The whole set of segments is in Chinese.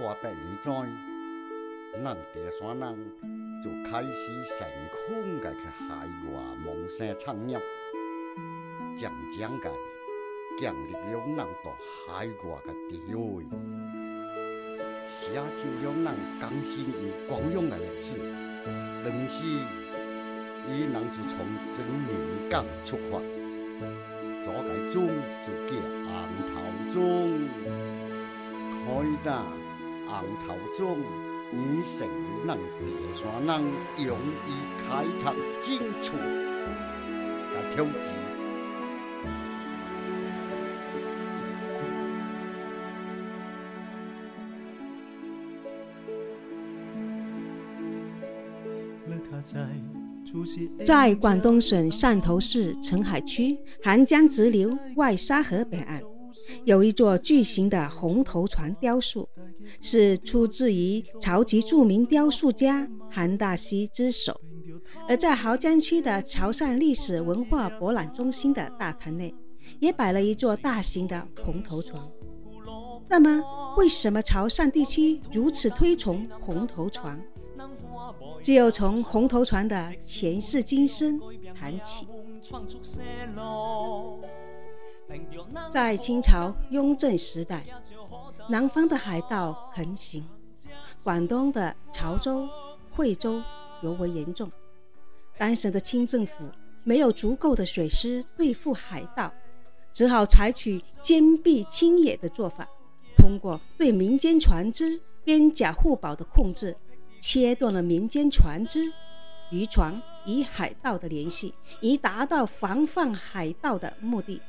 过百年载，咱茶山人就开始成空个去海外谋生创业，渐渐个建立了咱到海外个地位，写就了咱更新又光荣的历史。当时，伊人就从真灵港出发，左个中就叫红头中，开打红头钟，已成为咱地山人勇于开拓进出个标志。在广东省汕头市澄海区涵江支流外沙河北岸，有一座巨型的红头船雕塑，是出自于潮籍著名雕塑家韩大溪之手。而在濠江区的潮汕历史文化博览中心的大堂内，也摆了一座大型的红头船。那么，为什么潮汕地区如此推崇红头船？只有从红头船的前世今生谈起。在清朝雍正时代，南方的海盗横行，广东的潮州、惠州尤为严重。当时的清政府没有足够的水师对付海盗，只好采取坚壁清野的做法，通过对民间船只边甲互保的控制。切断了民间船只、渔船与海盗的联系，以达到防范海盗的目的。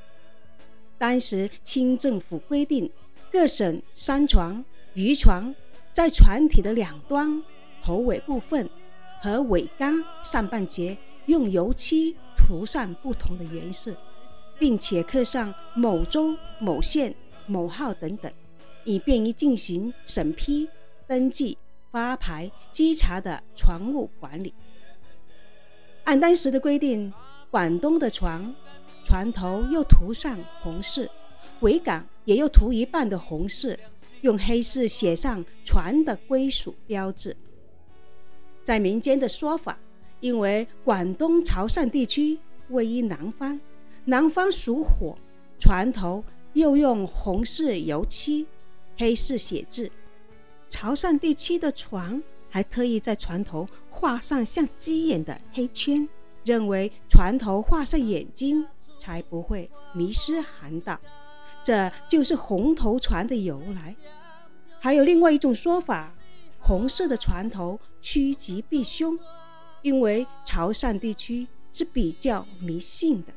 当时清政府规定，各省商船、渔船在船体的两端、头尾部分和桅杆上半截用油漆涂上不同的颜色，并且刻上某州、某县、某号等等，以便于进行审批、登记。发牌稽查的船务管理，按当时的规定，广东的船船头又涂上红色，桅杆也又涂一半的红色，用黑字写上船的归属标志。在民间的说法，因为广东潮汕地区位于南方，南方属火，船头又用红色油漆、黑色写字。潮汕地区的船还特意在船头画上像鸡眼的黑圈，认为船头画上眼睛才不会迷失航道，这就是红头船的由来。还有另外一种说法，红色的船头趋吉避凶，因为潮汕地区是比较迷信的。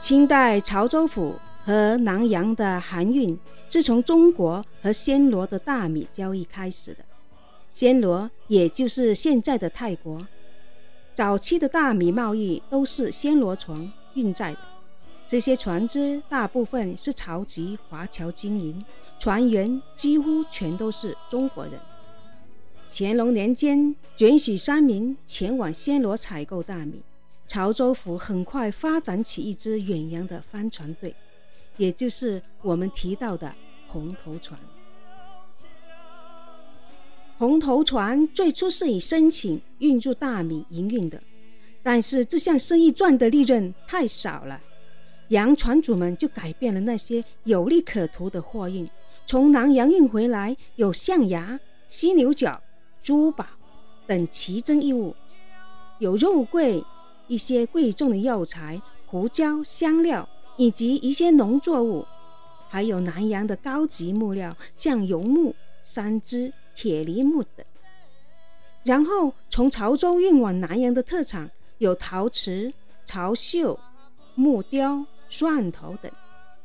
清代潮州府。和南洋的航运是从中国和暹罗的大米交易开始的。暹罗也就是现在的泰国，早期的大米贸易都是暹罗船运载的。这些船只大部分是潮籍华侨经营，船员几乎全都是中国人。乾隆年间，准许商民前往暹罗采购大米，潮州府很快发展起一支远洋的帆船队。也就是我们提到的红头船。红头船最初是以申请运入大米营运的，但是这项生意赚的利润太少了，洋船主们就改变了那些有利可图的货运，从南洋运回来有象牙、犀牛角、珠宝等奇珍异物，有肉桂、一些贵重的药材、胡椒、香料。以及一些农作物，还有南洋的高级木料，像油木、杉枝、铁梨木等。然后从潮州运往南洋的特产有陶瓷、潮绣、木雕、蒜头等，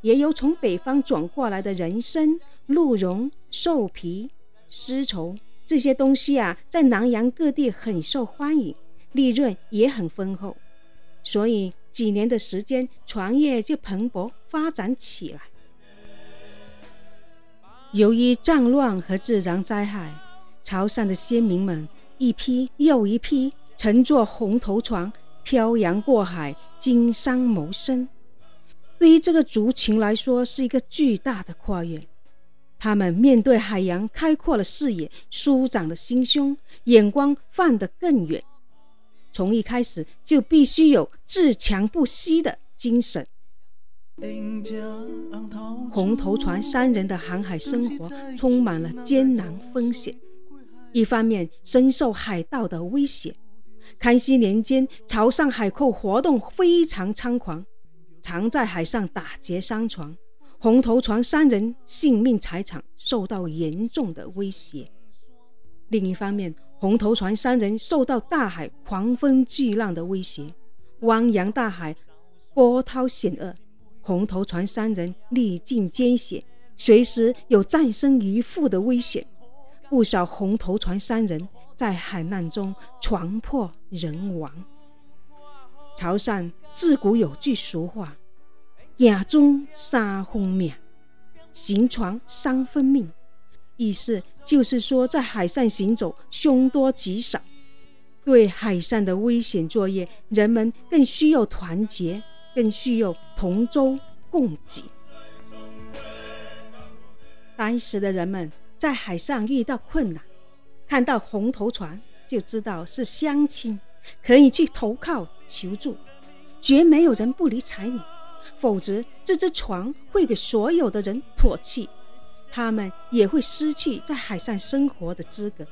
也有从北方转过来的人参、鹿茸、兽皮、丝绸这些东西啊，在南洋各地很受欢迎，利润也很丰厚，所以。几年的时间，船业就蓬勃发展起来。由于战乱和自然灾害，潮汕的先民们一批又一批乘坐红头船漂洋过海，经商谋生。对于这个族群来说是一个巨大的跨越。他们面对海洋，开阔了视野，舒展了心胸，眼光放得更远。从一开始就必须有自强不息的精神。红头船三人的航海生活充满了艰难风险，一方面深受海盗的威胁。康熙年间，潮汕海寇活动非常猖狂，常在海上打劫商船。红头船三人性命财产受到严重的威胁。另一方面，红头船三人受到大海狂风巨浪的威胁，汪洋大海波涛险恶，红头船三人历尽艰险，随时有葬身鱼腹的危险。不少红头船三人在海难中船破人亡。潮汕自古有句俗话。雅中三分命，行船三分命，意思就是说，在海上行走凶多吉少。对海上的危险作业，人们更需要团结，更需要同舟共济。当时的人们在海上遇到困难，看到红头船就知道是乡亲，可以去投靠求助，绝没有人不理睬你。否则，这只船会给所有的人唾弃，他们也会失去在海上生活的资格。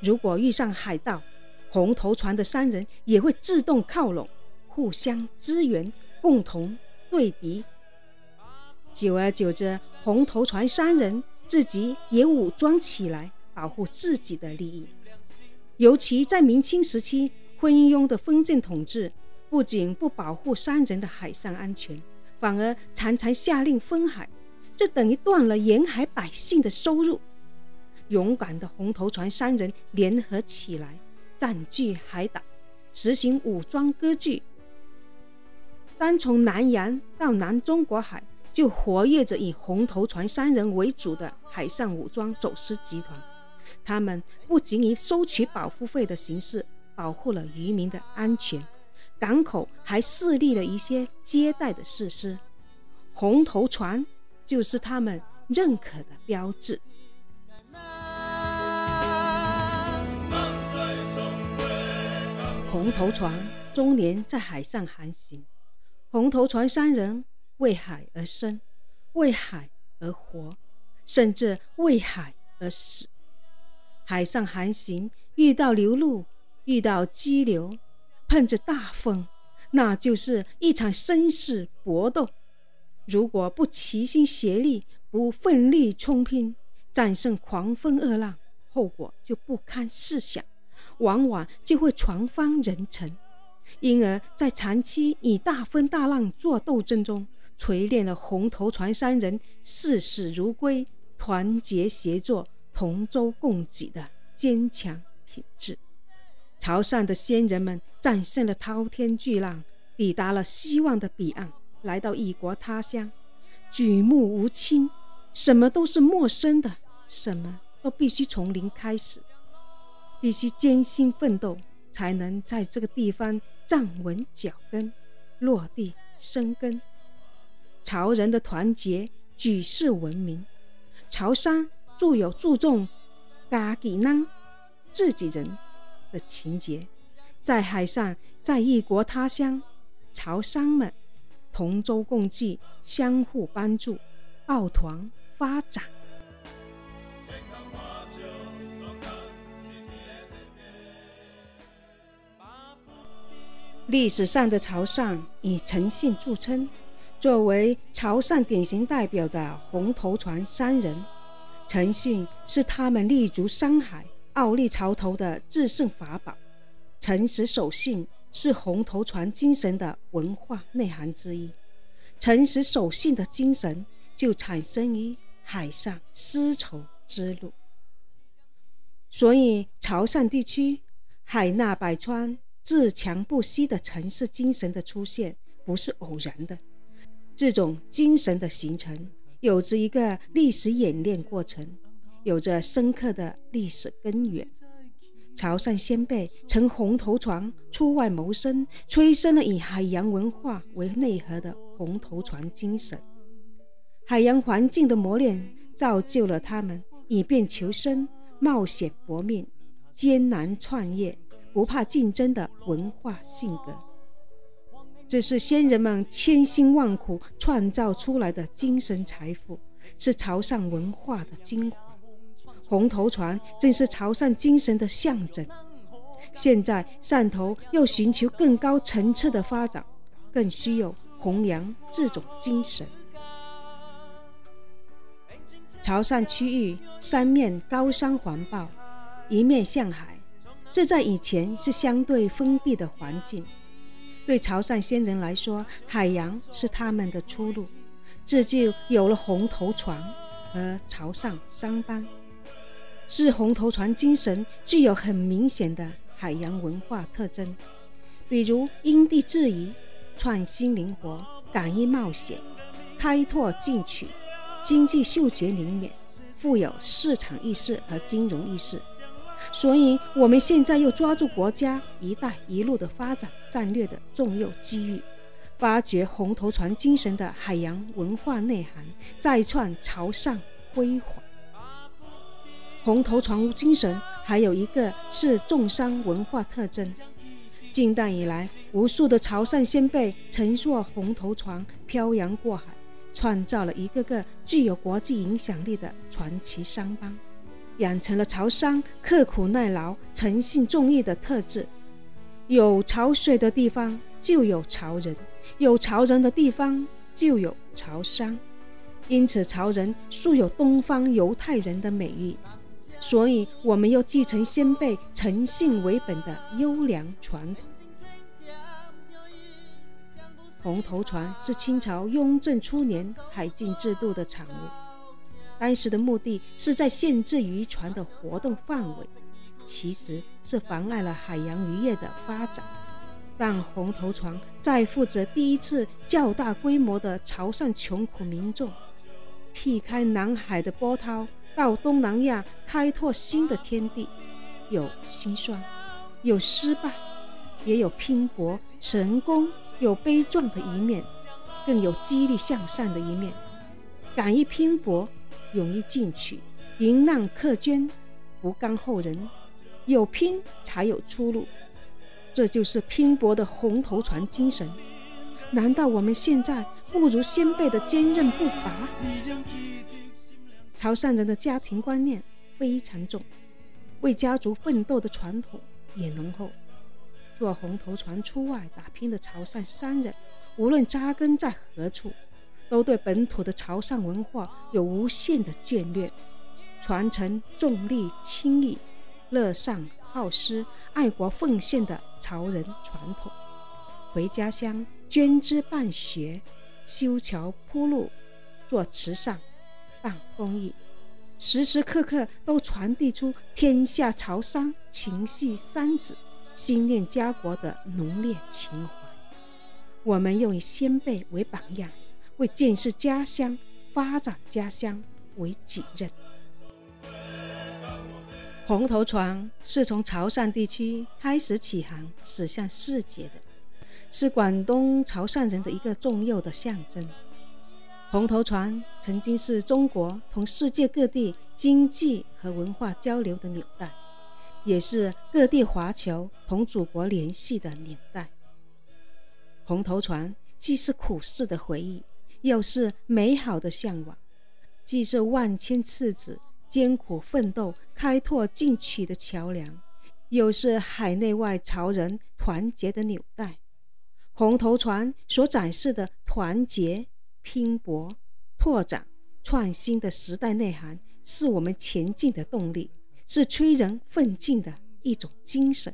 如果遇上海盗，红头船的三人也会自动靠拢，互相支援，共同对敌。久而久之，红头船三人自己也武装起来，保护自己的利益。尤其在明清时期，昏庸的封建统治。不仅不保护三人的海上安全，反而常常下令封海，这等于断了沿海百姓的收入。勇敢的红头船三人联合起来，占据海岛，实行武装割据。单从南洋到南中国海，就活跃着以红头船三人为主的海上武装走私集团。他们不仅以收取保护费的形式保护了渔民的安全。港口还设立了一些接待的设施，红头船就是他们认可的标志。红头船终年在海上航行，红头船三人为海而生，为海而活，甚至为海而死。海上航行，遇到流路，遇到激流。碰着大风，那就是一场生死搏斗。如果不齐心协力，不奋力冲拼，战胜狂风恶浪，后果就不堪设想，往往就会船翻人沉。因而，在长期以大风大浪做斗争中，锤炼了红头船三人视死如归、团结协作、同舟共济的坚强品质。潮汕的先人们战胜了滔天巨浪，抵达了希望的彼岸，来到异国他乡，举目无亲，什么都是陌生的，什么都必须从零开始，必须艰辛奋斗，才能在这个地方站稳脚跟，落地生根。潮人的团结，举世闻名。潮汕著有注重家己人，自己人。的情节，在海上，在异国他乡，潮商们同舟共济，相互帮助，抱团发展。历史上的潮汕以诚信著称，作为潮汕典型代表的红头船商人，诚信是他们立足山海。傲立潮头的制胜法宝，诚实守信是红头船精神的文化内涵之一。诚实守信的精神就产生于海上丝绸之路。所以，潮汕地区海纳百川、自强不息的城市精神的出现不是偶然的。这种精神的形成，有着一个历史演练过程。有着深刻的历史根源。潮汕先辈乘红头船出外谋生，催生了以海洋文化为内核的红头船精神。海洋环境的磨练造就了他们以便求生、冒险搏命、艰难创业、不怕竞争的文化性格。这是先人们千辛万苦创造出来的精神财富，是潮汕文化的精华。红头船正是潮汕精神的象征。现在汕头又寻求更高层次的发展，更需要弘扬这种精神。潮汕区域三面高山环抱，一面向海，这在以前是相对封闭的环境。对潮汕先人来说，海洋是他们的出路，这就有了红头船和潮汕商帮，是红头船精神具有很明显的海洋文化特征，比如因地制宜、创新灵活、敢于冒险、开拓进取、经济嗅觉灵敏、富有市场意识和金融意识。所以，我们现在又抓住国家“一带一路”的发展战略的重要机遇，发掘红头船精神的海洋文化内涵，再创潮汕辉煌。红头船精神还有一个是重商文化特征。近代以来，无数的潮汕先辈乘坐红头船漂洋过海，创造了一个个具有国际影响力的传奇商帮。养成了潮商刻苦耐劳、诚信重义的特质。有潮水的地方就有潮人，有潮人的地方就有潮商。因此，潮人素有“东方犹太人”的美誉。所以，我们要继承先辈诚信为本的优良传统。红头船是清朝雍正初年海禁制度的产物。当时的目的是在限制渔船的活动范围，其实是妨碍了海洋渔业的发展。但红头船在负责第一次较大规模的潮汕穷苦民众劈开南海的波涛，到东南亚开拓新的天地，有心酸，有失败，也有拼搏成功，有悲壮的一面，更有激励向上的一面。敢于拼搏。勇于进取，迎难克捐，不甘后人，有拼才有出路，这就是拼搏的红头船精神。难道我们现在不如先辈的坚韧不拔？潮汕人的家庭观念非常重，为家族奋斗的传统也浓厚。坐红头船出外打拼的潮汕商人，无论扎根在何处。都对本土的潮汕文化有无限的眷恋，传承重利轻义、乐善好施、爱国奉献的潮人传统。回家乡捐资办学、修桥铺路、做慈善、办公益，时时刻刻都传递出天下潮汕情系三子、心念家国的浓烈情怀。我们用以先辈为榜样。为建设家乡、发展家乡为己任。红头船是从潮汕地区开始起航驶向世界的，是广东潮汕人的一个重要的象征。红头船曾经是中国同世界各地经济和文化交流的纽带，也是各地华侨同祖国联系的纽带。红头船既是苦事的回忆。又是美好的向往，既是万千次子艰苦奋斗、开拓进取的桥梁，又是海内外潮人团结的纽带。红头船所展示的团结、拼搏、拓展、创新的时代内涵，是我们前进的动力，是催人奋进的一种精神。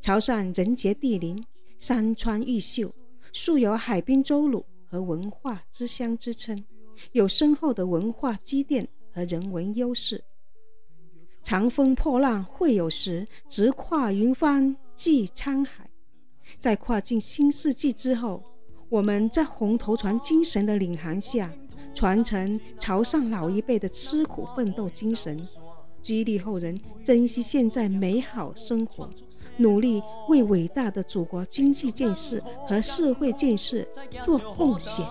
潮汕人杰地灵，山川毓秀，素有“海滨州鲁”。和文化之乡之称，有深厚的文化积淀和人文优势。长风破浪会有时，直跨云帆济沧海。在跨进新世纪之后，我们在红头船精神的领航下，传承潮汕老一辈的吃苦奋斗精神，激励后人珍惜现在美好生活，努力为伟大的祖国经济建设和社会建设做贡献。